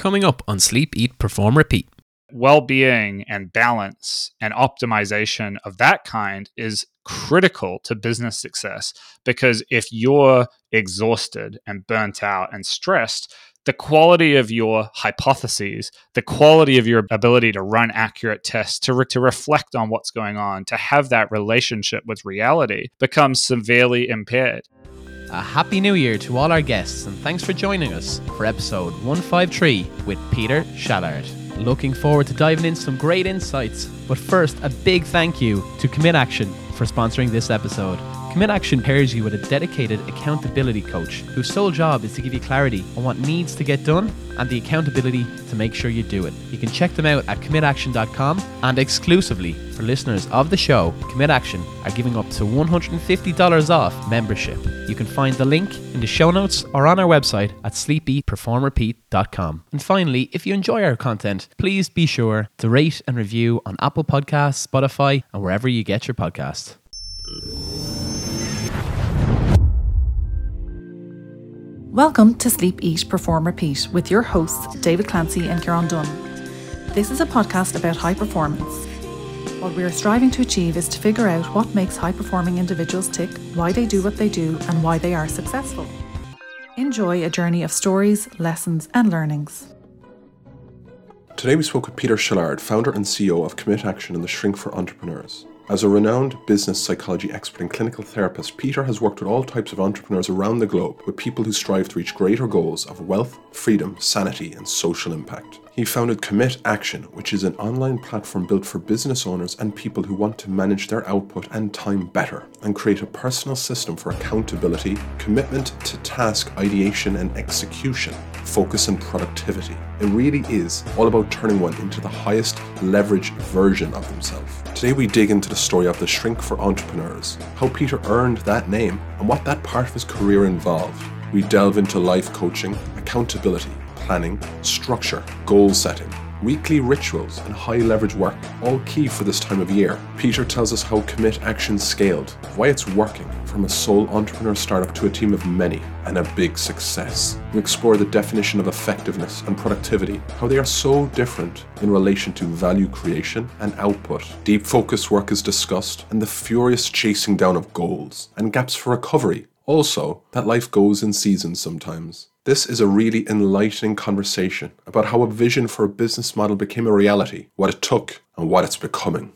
coming up on Sleep, Eat, Perform, Repeat. Well being and balance and optimization of that kind is critical to business success because if you're exhausted and burnt out and stressed, the quality of your hypotheses, the quality of your ability to run accurate tests, to, re- to reflect on what's going on, to have that relationship with reality becomes severely impaired. A happy new year to all our guests, and thanks for joining us for episode 153 with Peter Shallard. Looking forward to diving in some great insights, but first, a big thank you to Commit Action for sponsoring this episode. Commit Action pairs you with a dedicated accountability coach whose sole job is to give you clarity on what needs to get done and the accountability to make sure you do it. You can check them out at commitaction.com and exclusively for listeners of the show, Commit Action are giving up to $150 off membership. You can find the link in the show notes or on our website at sleepeatperformrepeat.com. And finally, if you enjoy our content, please be sure to rate and review on Apple Podcasts, Spotify, and wherever you get your podcasts. Welcome to Sleep, Eat, Perform, Repeat with your hosts, David Clancy and Kieran Dunn. This is a podcast about high performance. What we are striving to achieve is to figure out what makes high performing individuals tick, why they do what they do, and why they are successful. Enjoy a journey of stories, lessons, and learnings. Today we spoke with Peter Shallard, founder and CEO of Commit Action and the Shrink for Entrepreneurs. As a renowned business psychology expert and clinical therapist, Peter has worked with all types of entrepreneurs around the globe with people who strive to reach greater goals of wealth, freedom, sanity, and social impact. He founded Commit Action, which is an online platform built for business owners and people who want to manage their output and time better and create a personal system for accountability, commitment to task ideation and execution, focus and productivity. It really is all about turning one into the highest leverage version of themselves. Today we dig into the story of the Shrink for Entrepreneurs, how Peter earned that name, and what that part of his career involved. We delve into life coaching, accountability, planning, structure, goal setting, weekly rituals, and high leverage work, all key for this time of year. Peter tells us how Commit Action scaled, why it's working, from a sole entrepreneur startup to a team of many, and a big success. We explore the definition of effectiveness and productivity, how they are so different in relation to value creation and output. Deep focus work is discussed, and the furious chasing down of goals, and gaps for recovery. Also, that life goes in seasons sometimes. This is a really enlightening conversation about how a vision for a business model became a reality, what it took, and what it's becoming.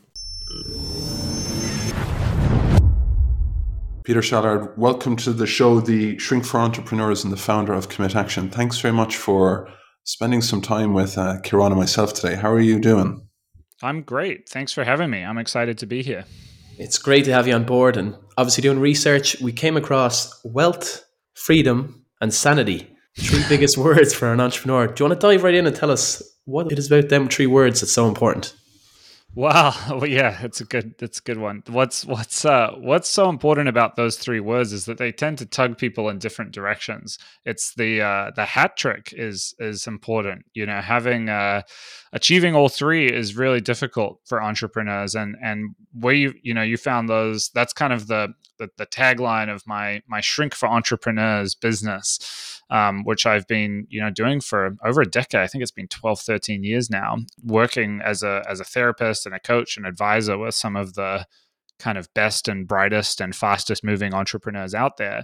Peter Shallard, welcome to the show, the Shrink for Entrepreneurs and the founder of Commit Action. Thanks very much for spending some time with uh, Kieran and myself today. How are you doing? I'm great. Thanks for having me. I'm excited to be here. It's great to have you on board. And obviously, doing research, we came across wealth, freedom, and sanity. Three biggest words for an entrepreneur. Do you want to dive right in and tell us what it is about them three words that's so important? Wow. Well, yeah, it's a good it's a good one. What's what's uh what's so important about those three words is that they tend to tug people in different directions. It's the uh the hat trick is is important. You know, having uh achieving all three is really difficult for entrepreneurs and and where you you know you found those that's kind of the the, the tagline of my my shrink for entrepreneurs business um, which i've been you know doing for over a decade. I think it's been 12 13 years now working as a as a therapist and a coach and advisor with some of the kind of best and brightest and fastest moving entrepreneurs out there.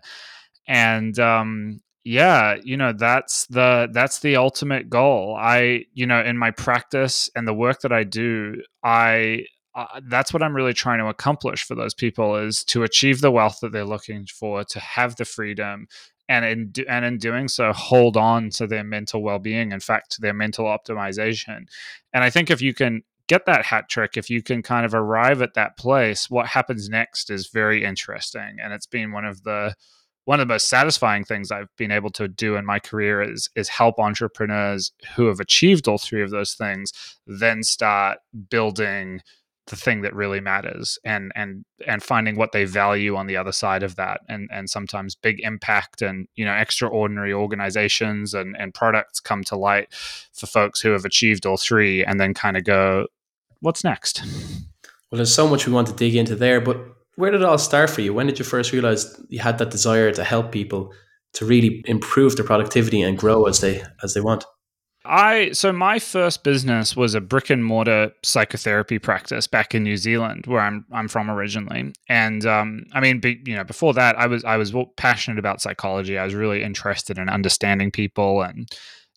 And um, yeah you know that's the that's the ultimate goal. I you know in my practice and the work that i do i uh, that's what i'm really trying to accomplish for those people is to achieve the wealth that they're looking for to have the freedom and in and in doing so hold on to their mental well-being in fact to their mental optimization. And i think if you can get that hat trick if you can kind of arrive at that place what happens next is very interesting and it's been one of the one of the most satisfying things I've been able to do in my career is is help entrepreneurs who have achieved all three of those things then start building the thing that really matters and and and finding what they value on the other side of that and and sometimes big impact and you know extraordinary organizations and and products come to light for folks who have achieved all three and then kind of go what's next well there's so much we want to dig into there but where did it all start for you? When did you first realize you had that desire to help people to really improve their productivity and grow as they as they want? I so my first business was a brick and mortar psychotherapy practice back in New Zealand, where I'm I'm from originally. And um, I mean, be, you know, before that, I was I was passionate about psychology. I was really interested in understanding people and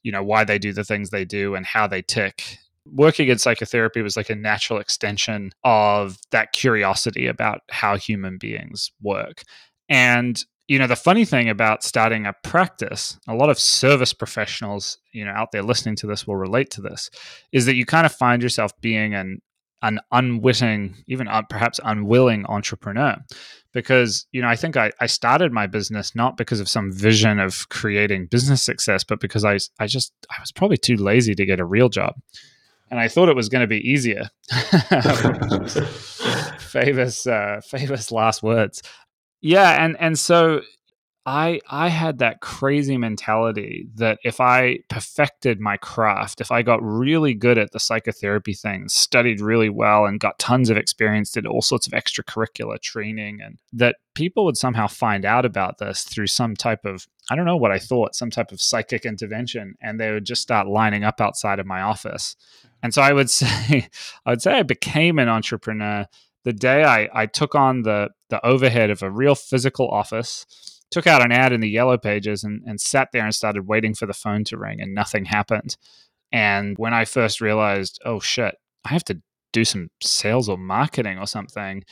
you know why they do the things they do and how they tick. Working in psychotherapy was like a natural extension of that curiosity about how human beings work. And you know the funny thing about starting a practice a lot of service professionals you know out there listening to this will relate to this is that you kind of find yourself being an an unwitting even perhaps unwilling entrepreneur. Because you know i think I, I started my business not because of some vision of creating business success but because i i just i was probably too lazy to get a real job. And i thought it was going to be easier. Famous uh, famous last words yeah, and and so I I had that crazy mentality that if I perfected my craft, if I got really good at the psychotherapy things, studied really well and got tons of experience, did all sorts of extracurricular training and that people would somehow find out about this through some type of I don't know what I thought, some type of psychic intervention and they would just start lining up outside of my office. And so I would say I would say I became an entrepreneur the day I, I took on the the overhead of a real physical office, took out an ad in the yellow pages and, and sat there and started waiting for the phone to ring and nothing happened. And when I first realized, oh shit, I have to do some sales or marketing or something,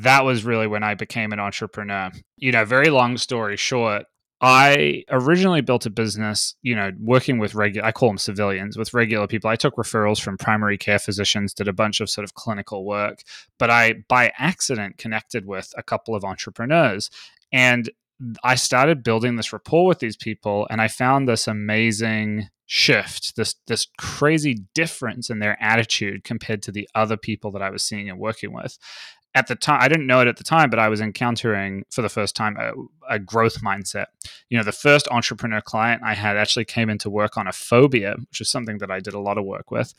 that was really when I became an entrepreneur. You know, very long story short, I originally built a business, you know, working with regular, I call them civilians, with regular people. I took referrals from primary care physicians, did a bunch of sort of clinical work, but I, by accident, connected with a couple of entrepreneurs. And I started building this rapport with these people, and I found this amazing shift, this this crazy difference in their attitude compared to the other people that I was seeing and working with at the time i didn't know it at the time but i was encountering for the first time a, a, growth mindset. You know the first entrepreneur client i had actually came into work on a phobia which is something that i did a lot of work with.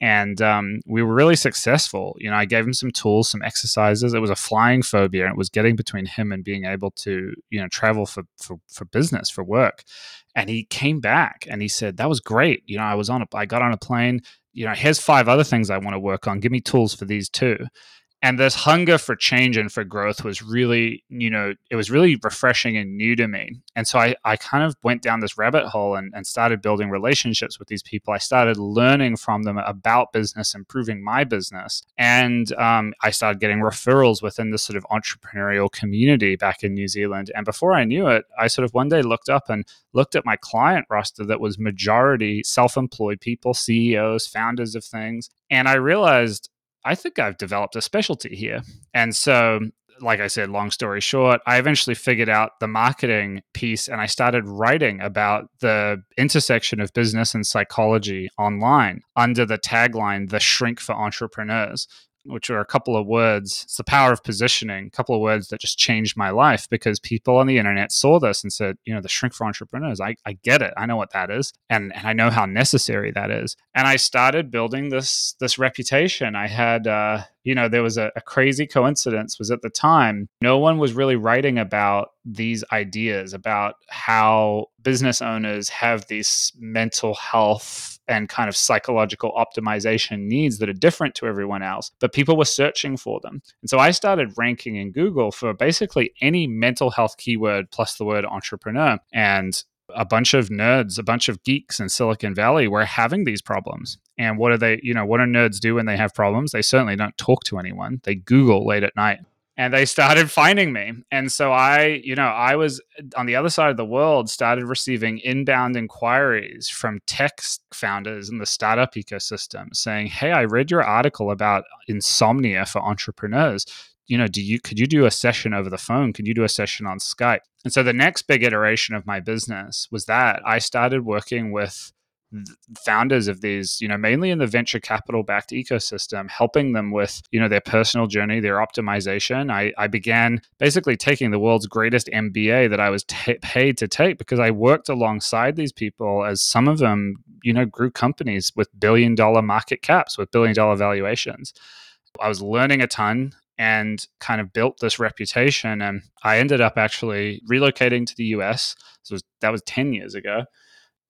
And um, we were really successful. You know i gave him some tools some exercises. It was a flying phobia and it was getting between him and being able to you know travel for for, for business for work. And he came back and he said that was great. You know i was on a i got on a plane. You know here's five other things i want to work on. Give me tools for these too and this hunger for change and for growth was really you know it was really refreshing and new to me. And so i, I kind of went down this rabbit hole and, and started building relationships with these people. I started learning from them about business improving my business and um, i started getting referrals within this sort of entrepreneurial community back in new zealand. And before i knew it i sort of one day looked up and looked at my client roster that was majority self-employed people ceos founders of things. And i realized I think I've developed a specialty here. And so, like I said, long story short, I eventually figured out the marketing piece and I started writing about the intersection of business and psychology online under the tagline, The Shrink for Entrepreneurs which are a couple of words. It's the power of positioning, a couple of words that just changed my life because people on the internet saw this and said, you know, the shrink for entrepreneurs. I, I get it. I know what that is. And, and I know how necessary that is. And I started building this this reputation. I had uh, you know, there was a, a crazy coincidence was at the time, no one was really writing about these ideas about how business owners have these mental health and kind of psychological optimization needs that are different to everyone else, but people were searching for them. And so I started ranking in Google for basically any mental health keyword plus the word entrepreneur. And a bunch of nerds, a bunch of geeks in Silicon Valley were having these problems. And what do they, you know, what do nerds do when they have problems? They certainly don't talk to anyone. They Google late at night. And they started finding me. And so I, you know, I was on the other side of the world, started receiving inbound inquiries from tech founders in the startup ecosystem saying, Hey, I read your article about insomnia for entrepreneurs you know, do you could you do a session over the phone? Could you do a session on Skype? And so the next big iteration of my business was that I started working with founders of these you know mainly in the venture capital backed ecosystem helping them with you know their personal journey their optimization i, I began basically taking the world's greatest mba that i was t- paid to take because i worked alongside these people as some of them you know grew companies with billion dollar market caps with billion dollar valuations i was learning a ton and kind of built this reputation. And I ended up actually relocating to the US. So that was 10 years ago.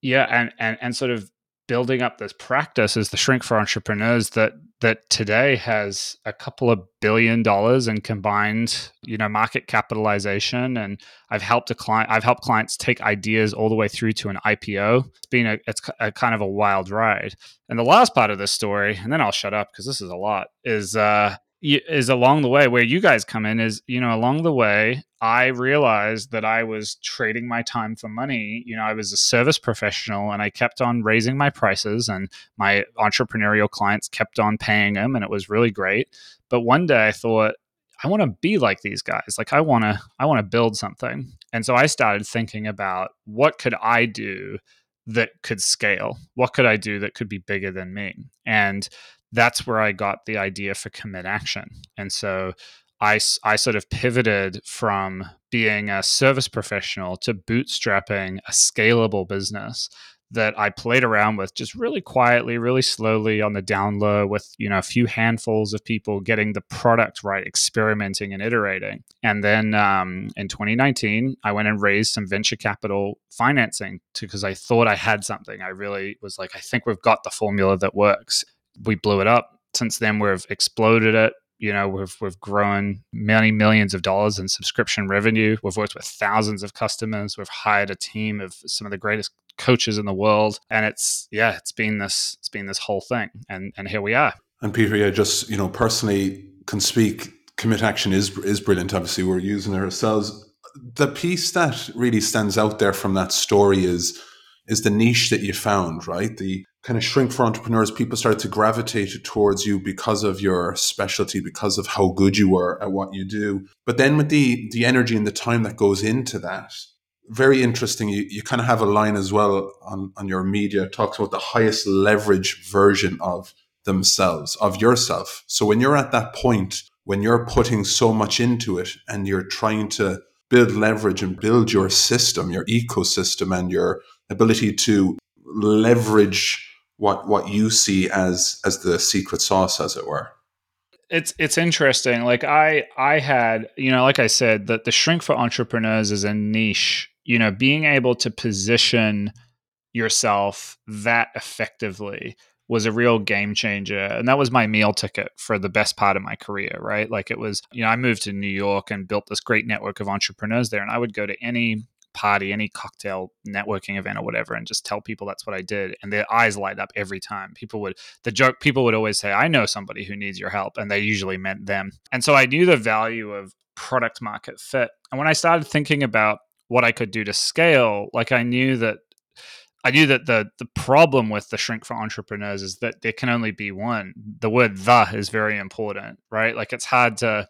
Yeah. And, and, and sort of building up this practice as the shrink for entrepreneurs that that today has a couple of billion dollars in combined you know market capitalization and i've helped a client i've helped clients take ideas all the way through to an ipo it's been a it's a kind of a wild ride and the last part of this story and then i'll shut up because this is a lot is uh is along the way where you guys come in is you know along the way i realized that i was trading my time for money. You know i was a service professional and i kept on raising my prices and my entrepreneurial clients kept on paying them and it was really great. But one day i thought i want to be like these guys. Like i want to i want to build something. And so i started thinking about what could i do that could scale? What could i do that could be bigger than me? And that's where I got the idea for commit action. And so I, I sort of pivoted from being a service professional to bootstrapping a scalable business that I played around with just really quietly, really slowly on the down low with, you know, a few handfuls of people getting the product right, experimenting and iterating. And then um, in 2019, I went and raised some venture capital financing because I thought I had something. I really was like, I think we've got the formula that works we blew it up. Since then, we've exploded it. You know, we've we've grown many millions of dollars in subscription revenue. We've worked with thousands of customers. We've hired a team of some of the greatest coaches in the world, and it's yeah, it's been this it's been this whole thing, and and here we are. And Peter, yeah, just you know, personally can speak. Commit action is is brilliant. Obviously, we're using it ourselves. The piece that really stands out there from that story is is the niche that you found, right? The kind of shrink for entrepreneurs, people started to gravitate towards you because of your specialty, because of how good you were at what you do. But then with the the energy and the time that goes into that, very interesting. You, you kind of have a line as well on, on your media talks about the highest leverage version of themselves, of yourself. So when you're at that point, when you're putting so much into it and you're trying to build leverage and build your system, your ecosystem and your ability to leverage what what you see as as the secret sauce, as it were. It's it's interesting. Like I I had you know like I said that the shrink for entrepreneurs is a niche. You know, being able to position yourself that effectively was a real game changer. And that was my meal ticket for the best part of my career, right? Like it was, you know, I moved to New York and built this great network of entrepreneurs there. And I would go to any party, any cocktail networking event or whatever, and just tell people that's what I did. And their eyes light up every time. People would, the joke, people would always say, I know somebody who needs your help. And they usually meant them. And so I knew the value of product market fit. And when I started thinking about what I could do to scale, like I knew that I knew that the the problem with the shrink for entrepreneurs is that there can only be one. The word the is very important, right? Like it's hard to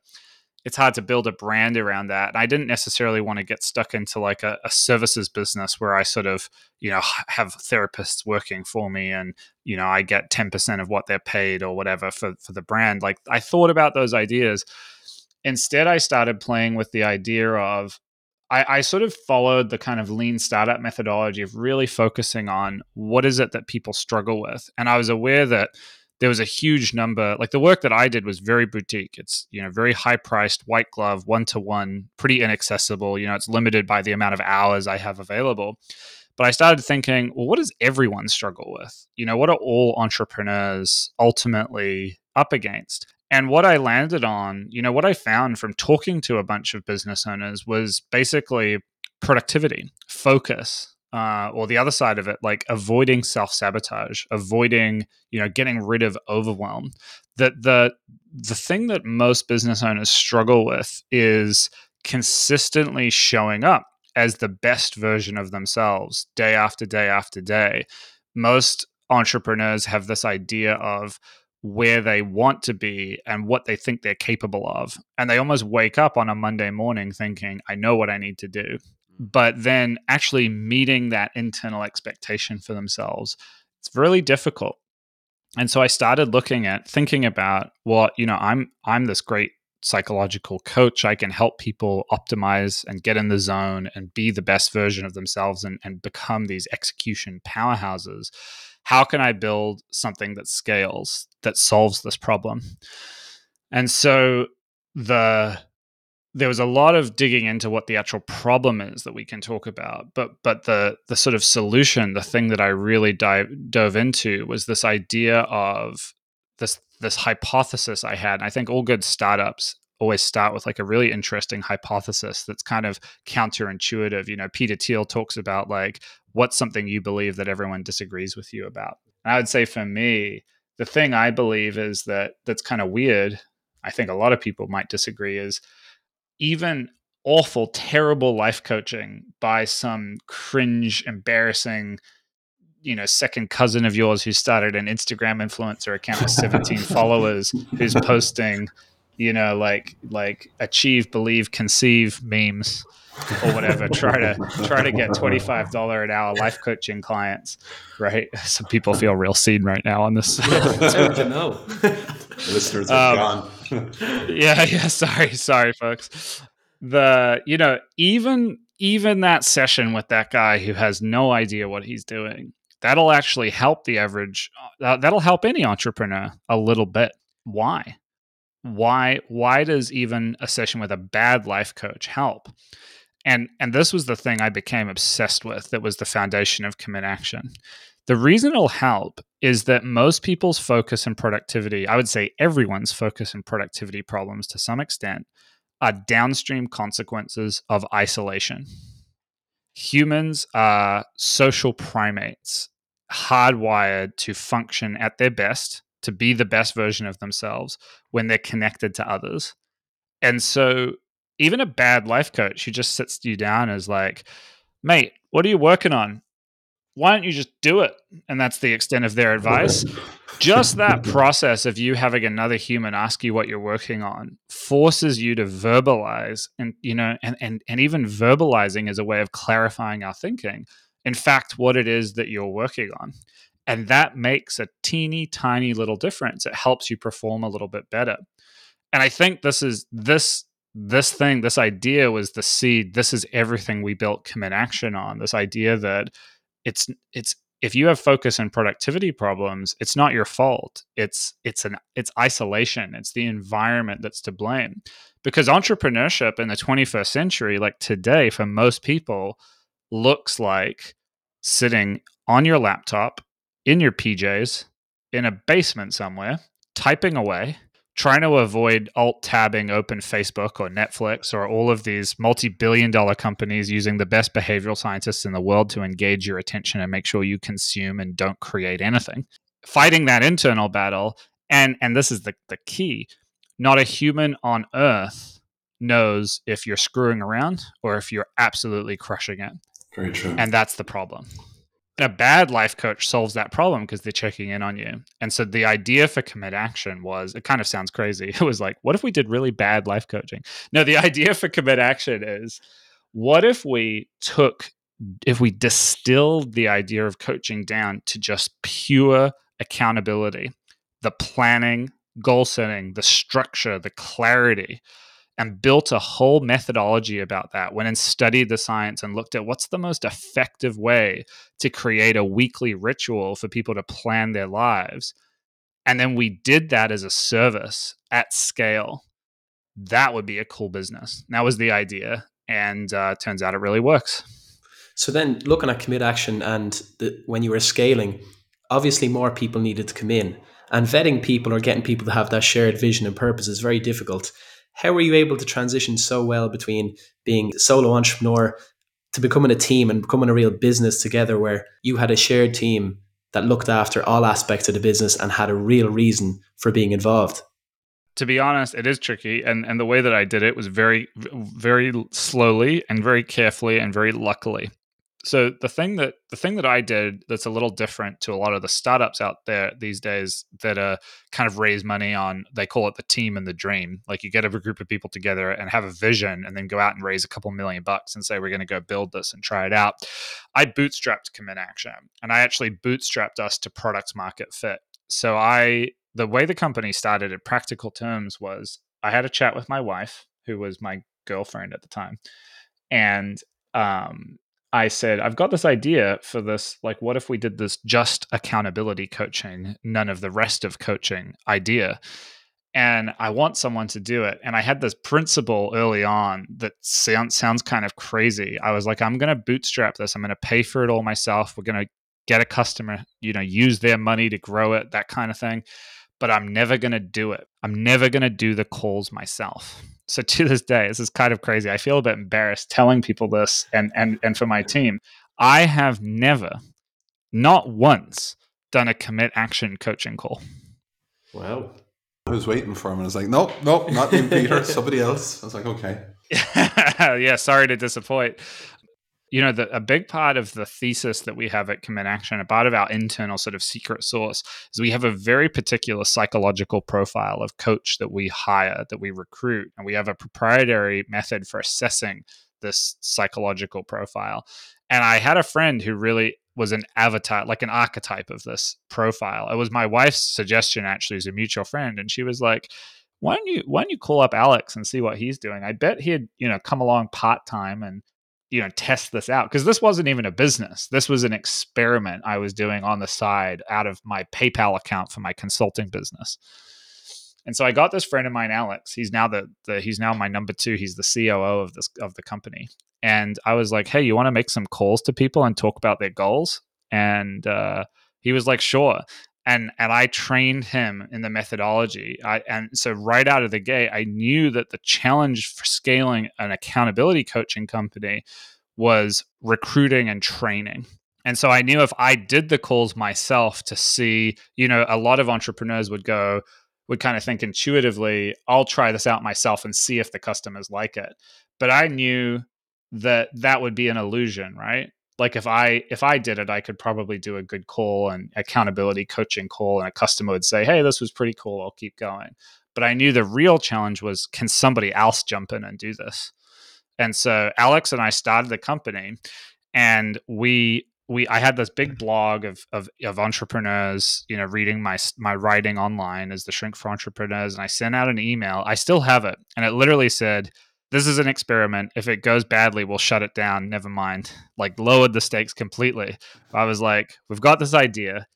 it's hard to build a brand around that. And I didn't necessarily want to get stuck into like a, a, services business where I sort of, you know, have therapists working for me and, you know, I get 10% of what they're paid or whatever for, for the brand. Like I thought about those ideas. Instead, I started playing with the idea of, I, I sort of followed the kind of lean startup methodology of really focusing on what is it that people struggle with. And I was aware that there was a huge number like the work that i did was very boutique. It's you know very high priced white glove one to one pretty inaccessible. You know it's limited by the amount of hours i have available. But i started thinking well what does everyone struggle with? You know what are all entrepreneurs ultimately up against? And what i landed on you know what i found from talking to a bunch of business owners was basically productivity focus uh, or the other side of it, like avoiding self sabotage, avoiding you know getting rid of overwhelm. That the the thing that most business owners struggle with is consistently showing up as the best version of themselves day after day after day. Most entrepreneurs have this idea of where they want to be and what they think they're capable of. And they almost wake up on a Monday morning thinking, I know what I need to do but then actually meeting that internal expectation for themselves it's really difficult. And so i started looking at thinking about well you know i'm i'm this great psychological coach. I can help people optimize and get in the zone and be the best version of themselves and, and become these execution powerhouses. How can i build something that scales that solves this problem? And so the there was a lot of digging into what the actual problem is that we can talk about but but the the sort of solution the thing that i really dive, dove into was this idea of this this hypothesis i had. And i think all good startups always start with like a really interesting hypothesis that's kind of counterintuitive. You know peter thiel talks about like what's something you believe that everyone disagrees with you about? And i would say for me the thing i believe is that that's kind of weird i think a lot of people might disagree is even awful, terrible life coaching by some cringe, embarrassing, you know, second cousin of yours who started an Instagram influencer account with 17 followers who's posting, you know, like like achieve, believe, conceive memes or whatever. try to try to get $25 an hour life coaching clients. Right. Some people feel real seen right now on this. That's good to know. Listeners are um, gone. Yeah, yeah. Sorry, sorry, folks. The you know even even that session with that guy who has no idea what he's doing that'll actually help the average. Uh, that'll help any entrepreneur a little bit. Why? Why? Why does even a session with a bad life coach help? And and this was the thing I became obsessed with. That was the foundation of commit action the reason it'll help is that most people's focus and productivity, I would say everyone's focus and productivity problems to some extent, are downstream consequences of isolation. Humans are social primates, hardwired to function at their best, to be the best version of themselves when they're connected to others. And so, even a bad life coach who just sits you down is like, mate, what are you working on? Why don't you just do it? And that's the extent of their advice. just that process of you having another human ask you what you're working on forces you to verbalize and you know and and, and even verbalizing is a way of clarifying our thinking. In fact what it is that you're working on. And that makes a teeny tiny little difference. It helps you perform a little bit better. And i think this is this this thing this idea was the seed. This is everything we built commit action on. This idea that it's it's if you have focus and productivity problems it's not your fault. It's it's an it's isolation. It's the environment that's to blame. Because entrepreneurship in the 21st century like today for most people looks like sitting on your laptop in your PJs in a basement somewhere typing away trying to avoid alt tabbing open Facebook or Netflix or all of these multi billion dollar companies using the best behavioral scientists in the world to engage your attention and make sure you consume and don't create anything. Fighting that internal battle, and, and this is the, the key not a human on earth knows if you're screwing around or if you're absolutely crushing it. Very true. And that's the problem a bad life coach solves that problem because they're checking in on you. And so the idea for commit action was it kind of sounds crazy. It was like, what if we did really bad life coaching? No, the idea for commit action is what if we took, if we distilled the idea of coaching down to just pure accountability, the planning, goal setting, the structure, the clarity and built a whole methodology about that went and studied the science and looked at what's the most effective way to create a weekly ritual for people to plan their lives. And then we did that as a service at scale. That would be a cool business. That was the idea and uh, turns out it really works. So then looking at commit action and the, when you were scaling obviously more people needed to come in and vetting people or getting people to have that shared vision and purpose is very difficult how were you able to transition so well between being a solo entrepreneur to becoming a team and becoming a real business together where you had a shared team that looked after all aspects of the business and had a real reason for being involved? To be honest, it is tricky, and and the way that I did it was very, very slowly and very carefully and very luckily so the thing that the thing that I did that's a little different to a lot of the startups out there these days that are kind of raise money on they call it the team and the dream. Like you get a group of people together and have a vision, and then go out and raise a couple million bucks and say we're going to go build this and try it out. I bootstrapped Commit Action, and I actually bootstrapped us to product market fit. So I the way the company started in practical terms was I had a chat with my wife, who was my girlfriend at the time, and um, I said, I've got this idea for this. Like, what if we did this just accountability coaching, none of the rest of coaching idea? and I want someone to do it. And I had this principle early on that sounds sounds kind of crazy. I was like, I'm going to bootstrap this. I'm going to pay for it all myself. We're going to get a customer, you know, use their money to grow it, that kind of thing. But I'm never going to do it. I'm never going to do the calls myself. So to this day, this is kind of crazy. I feel a bit embarrassed telling people this and and and for my team, I have never not once done a commit action coaching call. Wow. I was waiting for him and I was like, nope, nope, not you, Peter, somebody else. I was like, okay. yeah, sorry to disappoint. You know, the, a big part of the thesis that we have at Commit Action, a part of our internal sort of secret source, is we have a very particular psychological profile of coach that we hire, that we recruit, and we have a proprietary method for assessing this psychological profile. And I had a friend who really was an avatar, like an archetype of this profile. It was my wife's suggestion, actually, as a mutual friend, and she was like, "Why don't you why don't you call up Alex and see what he's doing? I bet he'd you know come along part time and you know test this out because this wasn't even a business. This was an experiment I was doing on the side out of my PayPal account for my consulting business." And so I got this friend of mine, Alex. He's now the, the he's now my number two. He's the COO of this of the company and I was like, "Hey, you want to make some calls to people and talk about their goals?" And uh, he was like, "Sure." And and I trained him in the methodology. I, and so right out of the gate, I knew that the challenge for scaling an accountability coaching company was recruiting and training. And so I knew if I did the calls myself to see, you know, a lot of entrepreneurs would go, would kind of think intuitively, I'll try this out myself and see if the customers like it. But I knew that that would be an illusion, right? Like if I if I did it, I could probably do a good call and accountability coaching call, and a customer would say, "Hey, this was pretty cool. I'll keep going." But I knew the real challenge was, can somebody else jump in and do this? And so Alex and I started the company, and we we I had this big blog of, of of entrepreneurs, you know, reading my my writing online as the shrink for entrepreneurs, and I sent out an email. I still have it, and it literally said, this is an experiment. If it goes badly, we'll shut it down. Never mind. Like lowered the stakes completely. I was like, we've got this idea.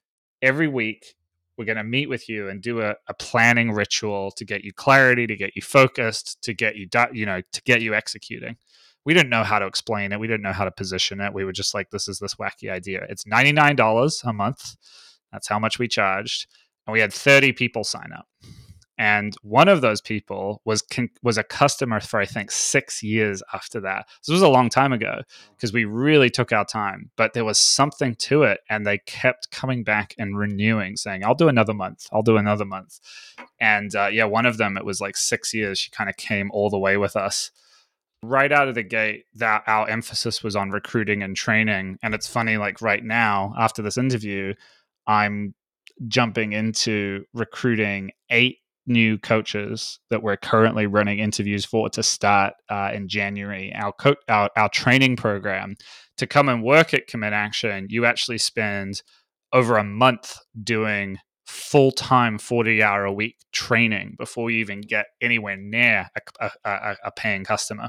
Every week, we're going to meet with you and do a, a, planning ritual to get you clarity, to get you focused, to get you, you know, to get you executing. We didn't know how to explain it. We didn't know how to position it. We were just like, this is this wacky idea. It's $99 a month. That's how much we charged. And we had 30 people sign up and one of those people was was a customer for I think six years after that. So this was a long time ago because we really took our time, but there was something to it, and they kept coming back and renewing, saying, "I'll do another month. I'll do another month." And uh, yeah, one of them it was like six years. She kind of came all the way with us. Right out of the gate, that our emphasis was on recruiting and training. And it's funny, like right now, after this interview, I'm jumping into recruiting eight new coaches that we're currently running interviews for to start uh, in January. Our, co- our our training program to come and work at Commit Action, you actually spend over a month doing full time, forty hour a week training before you even get anywhere near a, a, a paying customer.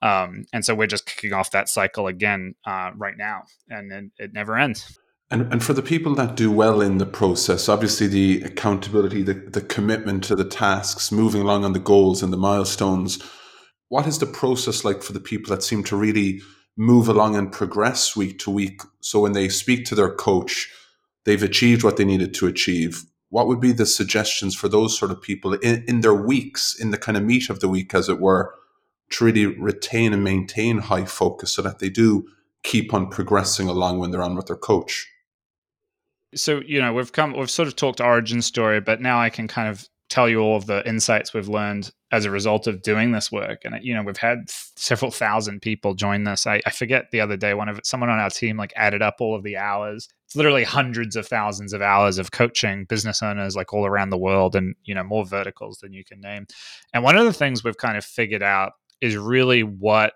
Um, and so we're just kicking off that cycle again uh, right now, and it, it never ends. And, and for the people that do well in the process, obviously the accountability, the, the commitment to the tasks, moving along on the goals and the milestones, what is the process like for the people that seem to really move along and progress week to week? So when they speak to their coach, they've achieved what they needed to achieve. What would be the suggestions for those sort of people in, in their weeks, in the kind of meat of the week, as it were, to really retain and maintain high focus so that they do keep on progressing along when they're on with their coach? So you know we've come we've sort of talked origin story but now i can kind of tell you all of the insights we've learned as a result of doing this work. And you know we've had several thousand people join this. I, I forget the other day one of someone on our team like added up all of the hours. It's literally hundreds of thousands of hours of coaching business owners like all around the world and you know more verticals than you can name. And one of the things we've kind of figured out is really what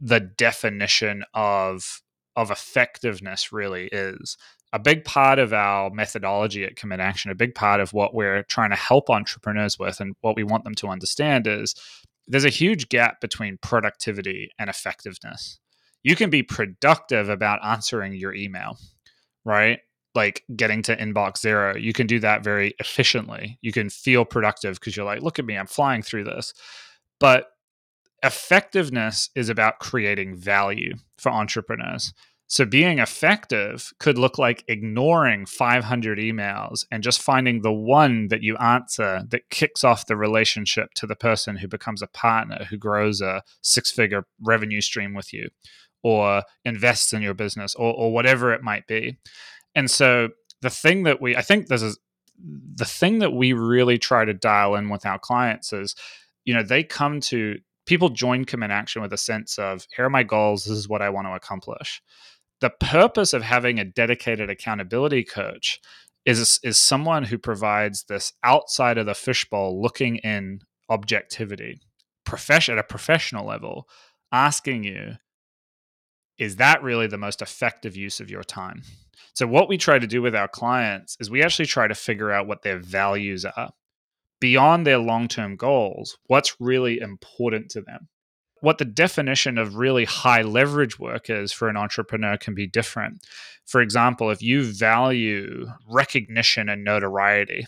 the definition of of effectiveness really is a big part of our methodology at Commit Action, a big part of what we're trying to help entrepreneurs with and what we want them to understand is there's a huge gap between productivity and effectiveness. You can be productive about answering your email, right? like getting to inbox zero. You can do that very efficiently. You can feel productive because you're like, look at me, I'm flying through this. But effectiveness is about creating value for entrepreneurs. So being effective could look like ignoring 500 emails and just finding the one that you answer that kicks off the relationship to the person who becomes a partner, who grows a six figure revenue stream with you, or invests in your business, or, or whatever it might be. And so the thing that we, I think this is the thing that we really try to dial in with our clients is, you know, they come to people join commit action with a sense of here are my goals this is what i want to accomplish the purpose of having a dedicated accountability coach is is someone who provides this outside of the fishbowl looking in objectivity profession at a professional level asking you is that really the most effective use of your time? So what we try to do with our clients is we actually try to figure out what their values are. Beyond their long-term goals what's really important to them what the definition of really high leverage work is for an entrepreneur can be different. For example, if you value recognition and notoriety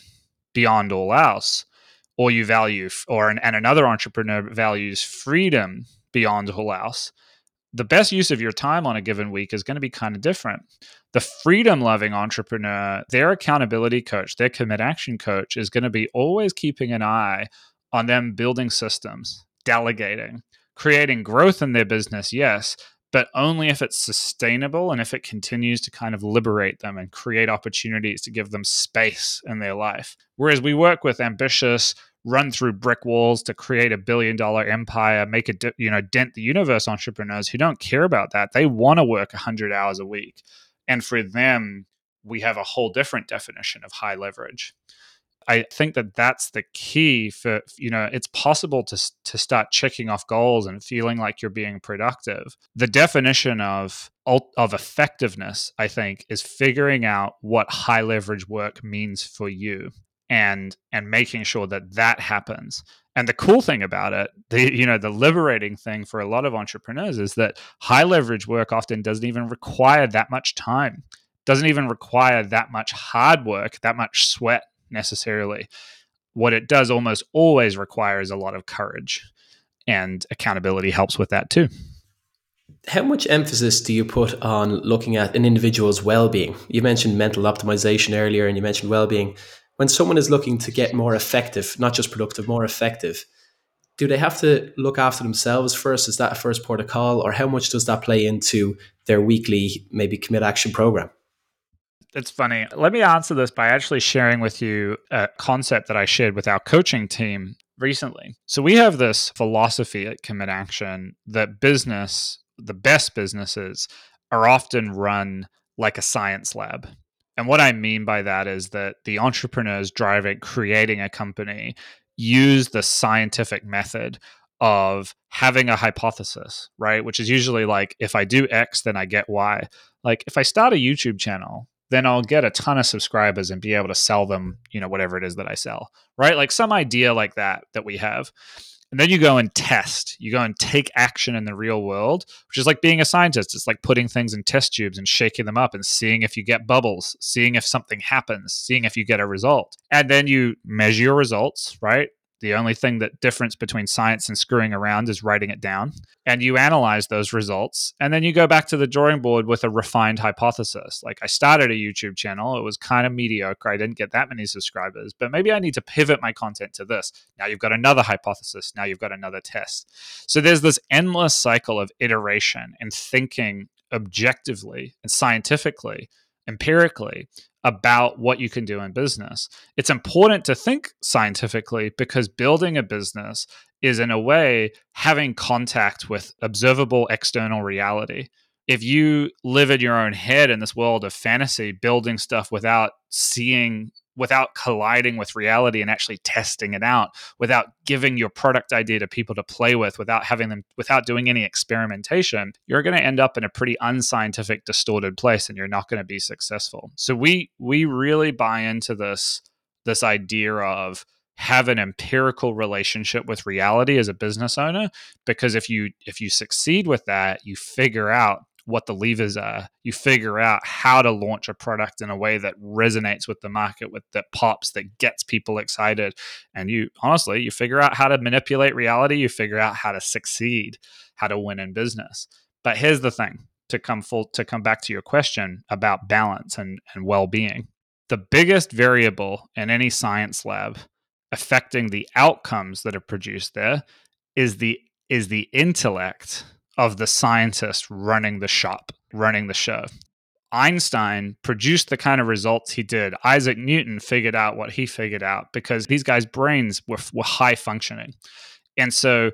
beyond all else, or you value, or an, and another entrepreneur values freedom beyond all else, the best use of your time on a given week is going to be kind of different. The freedom loving entrepreneur, their accountability coach, their commit action coach is going to be always keeping an eye on them building systems, delegating, creating growth in their business, yes, but only if it's sustainable and if it continues to kind of liberate them and create opportunities to give them space in their life. Whereas we work with ambitious, run through brick walls to create a billion dollar empire, make a you know dent the universe entrepreneurs who don't care about that. They want to work 100 hours a week. And for them, we have a whole different definition of high leverage. I think that that's the key for you know it's possible to to start checking off goals and feeling like you're being productive. The definition of of effectiveness, I think, is figuring out what high leverage work means for you and and making sure that that happens. And the cool thing about it, the you know the liberating thing for a lot of entrepreneurs is that high leverage work often doesn't even require that much time. Doesn't even require that much hard work, that much sweat necessarily. What it does almost always requires a lot of courage, and accountability helps with that too. How much emphasis do you put on looking at an individual's well being? You mentioned mental optimization earlier, and you mentioned well being. When someone is looking to get more effective, not just productive, more effective, do they have to look after themselves first? Is that a first port of call, or how much does that play into their weekly maybe commit action program? It's funny. Let me answer this by actually sharing with you a concept that I shared with our coaching team recently. So we have this philosophy at Commit Action that business, the best businesses, are often run like a science lab. And what I mean by that is that the entrepreneurs driving, creating a company use the scientific method of having a hypothesis, right? Which is usually like, if I do X, then I get Y. Like, if I start a YouTube channel, then I'll get a ton of subscribers and be able to sell them, you know, whatever it is that I sell, right? Like some idea like that that we have. And then you go and test. You go and take action in the real world, which is like being a scientist. It's like putting things in test tubes and shaking them up and seeing if you get bubbles, seeing if something happens, seeing if you get a result. And then you measure your results, right? The only thing that difference between science and screwing around is writing it down. And you analyze those results. And then you go back to the drawing board with a refined hypothesis. Like I started a YouTube channel, it was kind of mediocre. I didn't get that many subscribers, but maybe I need to pivot my content to this. Now you've got another hypothesis. Now you've got another test. So there's this endless cycle of iteration and thinking objectively and scientifically empirically about what you can do in business. It's important to think scientifically because building a business is, in a way, having contact with observable external reality. If you live in your own head in this world of fantasy, building stuff without seeing without colliding with reality and actually testing it out without giving your product idea to people to play with without having them without doing any experimentation you're going to end up in a pretty unscientific distorted place and you're not going to be successful. So we we really buy into this this idea of have an empirical relationship with reality as a business owner because if you if you succeed with that you figure out what the levers are. You figure out how to launch a product in a way that resonates with the market, with that pops, that gets people excited. And you honestly, you figure out how to manipulate reality, you figure out how to succeed, how to win in business. But here's the thing to come full to come back to your question about balance and, and well-being. The biggest variable in any science lab affecting the outcomes that are produced there is the is the intellect of the scientist running the shop, running the show. Einstein produced the kind of results he did. Isaac Newton figured out what he figured out because these guys' brains were, were high functioning. And so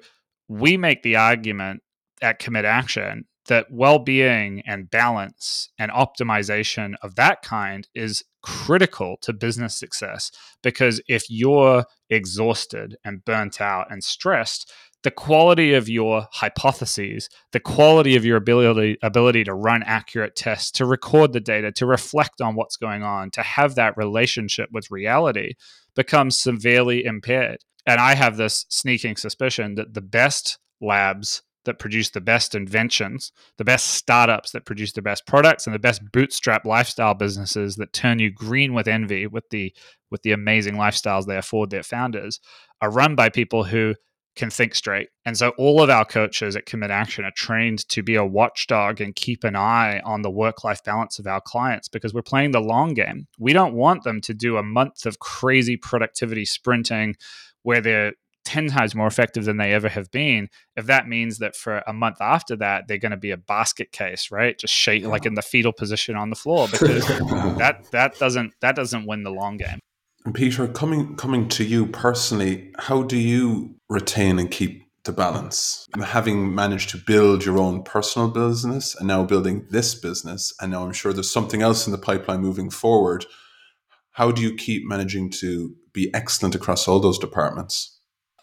we make the argument at Commit Action that well being and balance and optimization of that kind is critical to business success because if you're exhausted and burnt out and stressed, the quality of your hypotheses, the quality of your ability ability to run accurate tests, to record the data, to reflect on what's going on, to have that relationship with reality becomes severely impaired. And I have this sneaking suspicion that the best labs that produce the best inventions, the best startups that produce the best products, and the best bootstrap lifestyle businesses that turn you green with envy with the with the amazing lifestyles they afford their founders are run by people who can think straight. And so all of our coaches at Commit Action are trained to be a watchdog and keep an eye on the work-life balance of our clients because we're playing the long game. We don't want them to do a month of crazy productivity sprinting where they're 10 times more effective than they ever have been if that means that for a month after that they're going to be a basket case right just shake yeah. like in the fetal position on the floor because that that doesn't that doesn't win the long game and peter coming coming to you personally how do you retain and keep the balance? Having managed to build your own personal business and now building this business and now i'm sure there's something else in the pipeline moving forward how do you keep managing to be excellent across all those departments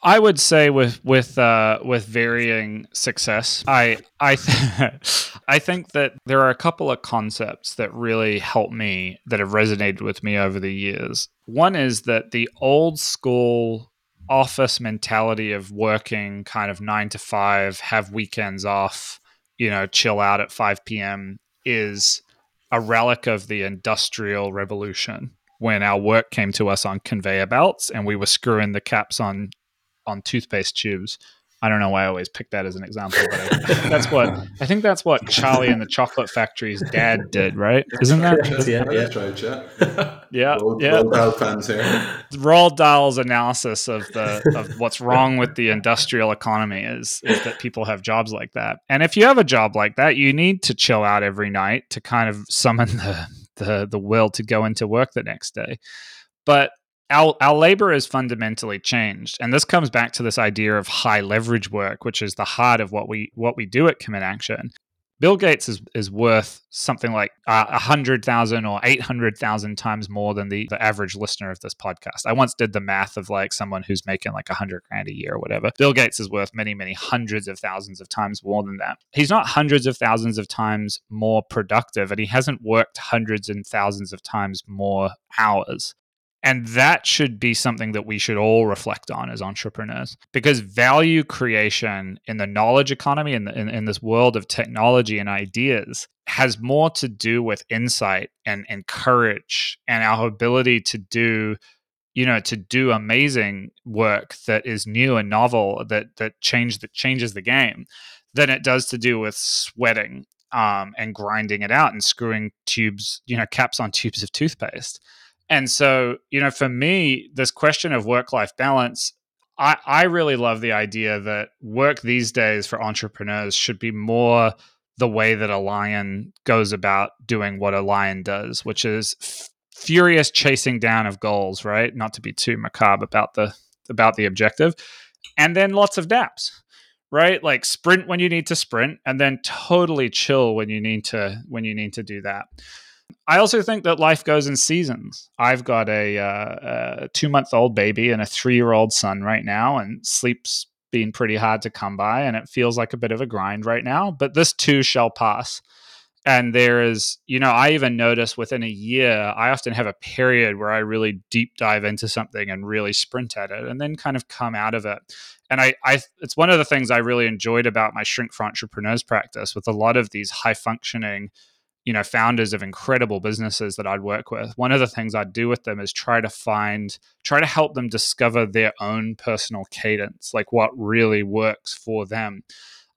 I would say with with uh, with varying success. I I th- I think that there are a couple of concepts that really help me that have resonated with me over the years. One is that the old school office mentality of working kind of nine to five, have weekends off, you know, chill out at five p.m. is a relic of the industrial revolution when our work came to us on conveyor belts and we were screwing the caps on on toothpaste tubes. I don't know why I always pick that as an example, but I, that's what I think that's what Charlie and the Chocolate Factory's dad did, right? Isn't that? yeah, yeah. That's right, yeah. yeah, Roald, yeah. Roald Dahl fans here. Roald Dahl's analysis of the of what's wrong with the industrial economy is is that people have jobs like that, and if you have a job like that, you need to chill out every night to kind of summon the the the will to go into work the next day. But our, our labor is fundamentally changed. And this comes back to this idea of high leverage work which is the heart of what we what we do at commit action. Bill gates is, is worth something like uh, 100000 or 800000 times more than the, the average listener of this podcast. I once did the math of like someone who's making like 100 grand a year or whatever. Bill gates is worth many many hundreds of thousands of times more than that. He's not hundreds of thousands of times more productive and he hasn't worked hundreds and thousands of times more hours and that should be something that we should all reflect on as entrepreneurs. Because value creation in the knowledge economy and in, in, in, this world of technology and ideas has more to do with insight and, and courage and our ability to do you know to do amazing work that is new and novel that that change that changes the game than it does to do with sweating um, and grinding it out and screwing tubes you know caps on tubes of toothpaste and so, you know, for me, this question of work life balance, I, I really love the idea that work these days for entrepreneurs should be more the way that a lion goes about doing what a lion does, which is f- furious chasing down of goals, right? Not to be too macabre about the about the objective, and then lots of naps, right? Like sprint when you need to sprint, and then totally chill when you need to when you need to do that. I also think that life goes in seasons. I've got a, uh, a two month old baby and a three year old son right now, and sleep's been pretty hard to come by, and it feels like a bit of a grind right now. But this too shall pass. and there is you know i even notice within a year i often have a period where i really deep dive into something and really sprint at it and then kind of come out of it and I, I it's one of the things i really enjoyed about my shrink for entrepreneurs practice with a lot of these high functioning you know founders of incredible businesses that i'd work with one of the things i'd do with them is try to find try to help them discover their own personal cadence like what really works for them.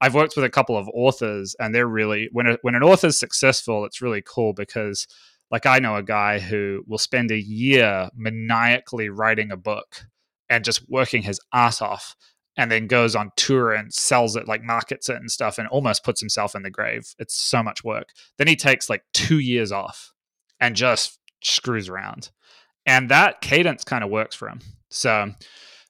I've worked with a couple of authors, and they're really when a, when an author's successful, it's really cool because, like, I know a guy who will spend a year maniacally writing a book and just working his ass off, and then goes on tour and sells it, like markets it and stuff, and almost puts himself in the grave. It's so much work. Then he takes like two years off and just screws around, and that cadence kind of works for him. So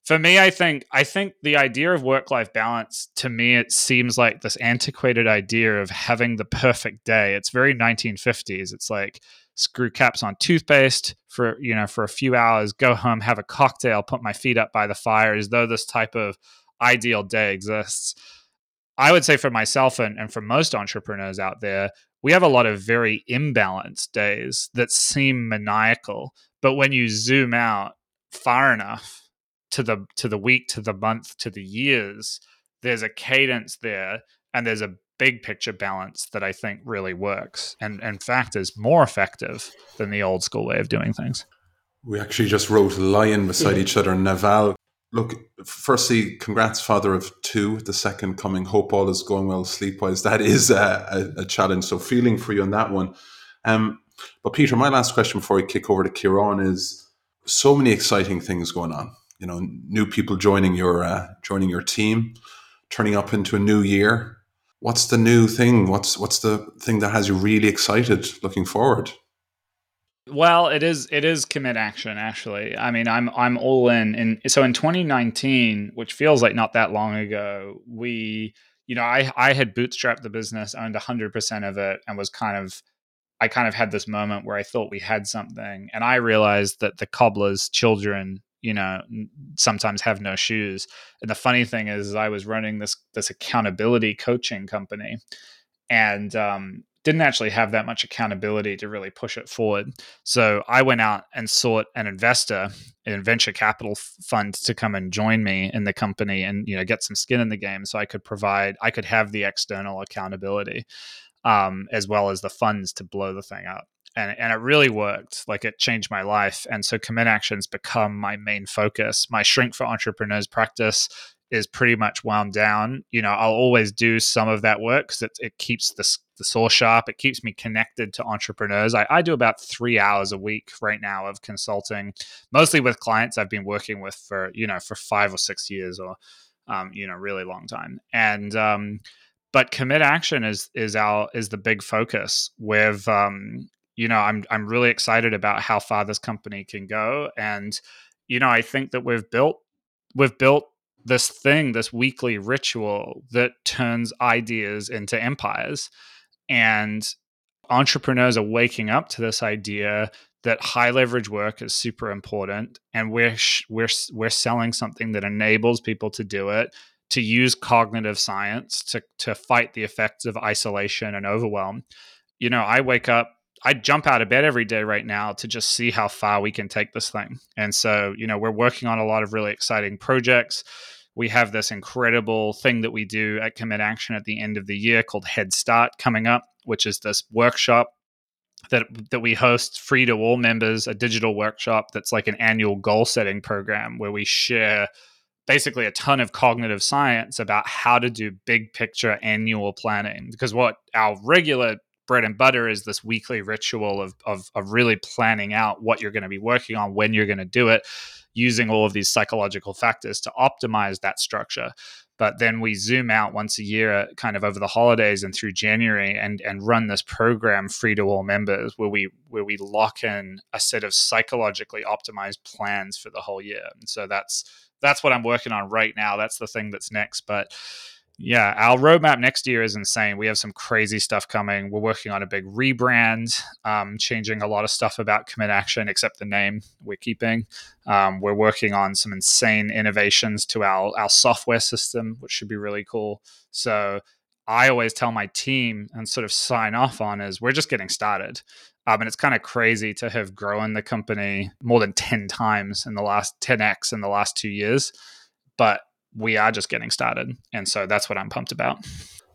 for me i think i think the idea of work life balance to me it seems like this antiquated idea of having the perfect day it's very 1950s it's like screw caps on toothpaste for you know for a few hours go home have a cocktail put my feet up by the fire as though this type of ideal day exists. I would say for myself and, and for most entrepreneurs out there we have a lot of very imbalanced days that seem maniacal but when you zoom out far enough to the to the week to the month to the years there's a cadence there and there's a big picture balance that i think really works and in fact is more effective than the old school way of doing things. We actually just wrote lion beside yeah. each other naval. Look firstly congrats father of two the second coming. Hope all is going well sleep wise that is a, a, a, challenge so feeling for you on that one. Um, but peter my last question before we kick over to kieran is so many exciting things going on. You know new people joining your uh, joining your team, turning up into a new year. What's the new thing? What's what's the thing that has you really excited looking forward? Well, it is it is commit action actually. I mean, I'm I'm all in. And so in 2019, which feels like not that long ago, we you know I I had bootstrapped the business, owned 100% of it, and was kind of I kind of had this moment where I thought we had something, and I realized that the cobbler's children you know sometimes have no shoes. And the funny thing is i was running this this accountability coaching company and um, didn't actually have that much accountability to really push it forward. So i went out and sought an investor a venture capital fund to come and join me in the company and you know get some skin in the game so i could provide i could have the external accountability um, as well as the funds to blow the thing up and, and it really worked like it changed my life. And so commit actions become my main focus. My shrink for entrepreneurs practice is pretty much wound down. You know i'll always do some of that work because it, it keeps the, the saw sharp. It keeps me connected to entrepreneurs. I, I do about three hours a week right now of consulting mostly with clients i've been working with for you know for five or six years or um, you know really long time. And um, but commit action is is our is the big focus. With um, you know, I'm I'm really excited about how far this company can go, and you know, I think that we've built we've built this thing, this weekly ritual that turns ideas into empires, and entrepreneurs are waking up to this idea that high leverage work is super important, and we're we're we're selling something that enables people to do it to use cognitive science to to fight the effects of isolation and overwhelm. You know, I wake up I jump out of bed every day right now to just see how far we can take this thing. And so, you know, we're working on a lot of really exciting projects. We have this incredible thing that we do at Commit Action at the end of the year called Head Start coming up, which is this workshop that that we host free to all members, a digital workshop that's like an annual goal setting program where we share basically a ton of cognitive science about how to do big picture annual planning because what our regular bread and butter is this weekly ritual of, of, of really planning out what you're going to be working on, when you're going to do it, using all of these psychological factors to optimize that structure. But then we zoom out once a year, uh, kind of over the holidays and through January, and and run this program free to all members, where we where we lock in a set of psychologically optimized plans for the whole year. And so that's that's what I'm working on right now. That's the thing that's next. But yeah, our roadmap next year is insane. We have some crazy stuff coming. We're working on a big rebrand, um, changing a lot of stuff about Commit Action, except the name we're keeping. Um, we're working on some insane innovations to our, our software system, which should be really cool. So I always tell my team and sort of sign off on is we're just getting started. Um, and it's kind of crazy to have grown the company more than 10 times in the last 10x in the last two years. But we are just getting started. And so that's what I'm pumped about.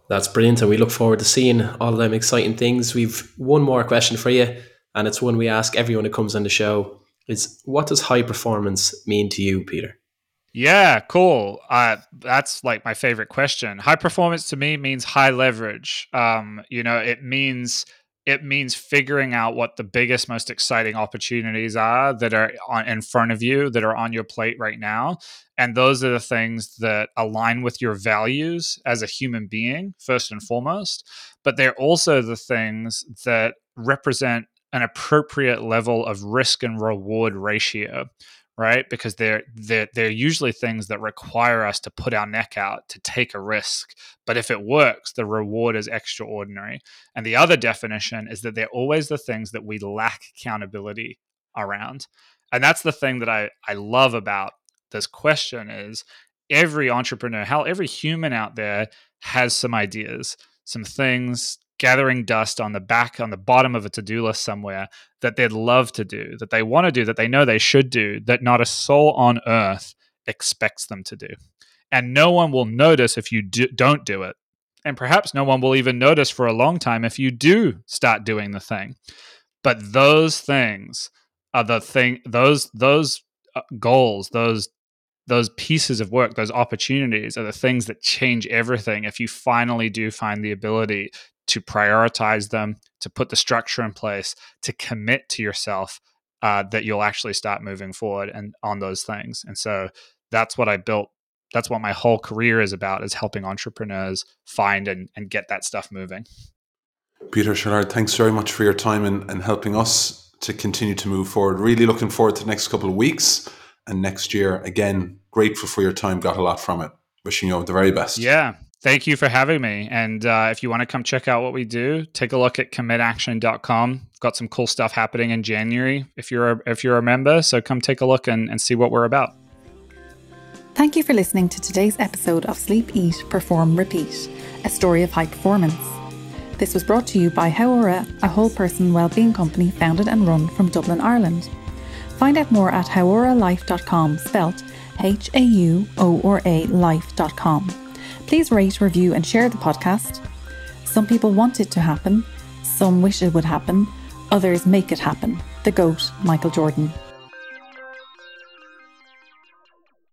That's brilliant. And we look forward to seeing all of them exciting things. We've one more question for you, and it's one we ask everyone who comes on the show is what does high performance mean to you, Peter? Yeah, cool. Uh, that's like my favorite question. High performance to me means high leverage. Um, you know, it means it means figuring out what the biggest most exciting opportunities are that are on, in front of you that are on your plate right now and those are the things that align with your values as a human being first and foremost but they're also the things that represent an appropriate level of risk and reward ratio right? Because they're they're they're usually things that require us to put our neck out to take a risk. But if it works, the reward is extraordinary. And the other definition is that they're always the things that we lack accountability around. And that's the thing that I I love about this question is every entrepreneur, hell, every human out there has some ideas, some things gathering dust on the back on the bottom of a to-do list somewhere that they'd love to do that they want to do that they know they should do that not a soul on earth expects them to do. And no one will notice if you do, don't do it. And perhaps no one will even notice for a long time if you do start doing the thing. But those things are the thing those those uh, goals those those pieces of work, those opportunities are the things that change everything if you finally do find the ability to prioritize them, to put the structure in place, to commit to yourself uh, that you'll actually start moving forward and on those things. And so that's what I built. That's what my whole career is about: is helping entrepreneurs find and, and get that stuff moving. Peter Shallard, thanks very much for your time and, and helping us to continue to move forward. Really looking forward to the next couple of weeks and next year. Again, grateful for your time. Got a lot from it. Wishing you the very best. Yeah, Thank you for having me. And uh, if you want to come check out what we do, take a look at commitaction.com. We've got some cool stuff happening in January if you're a, if you're a member. So come take a look and, and see what we're about. Thank you for listening to today's episode of Sleep, Eat, Perform, Repeat, a story of high performance. This was brought to you by Hauora, a whole person wellbeing company founded and run from Dublin, Ireland. Find out more at hauoralife.com, spelt H A U O R A life.com. Please rate, review, and share the podcast. Some people want it to happen, some wish it would happen, others make it happen. The GOAT, Michael Jordan.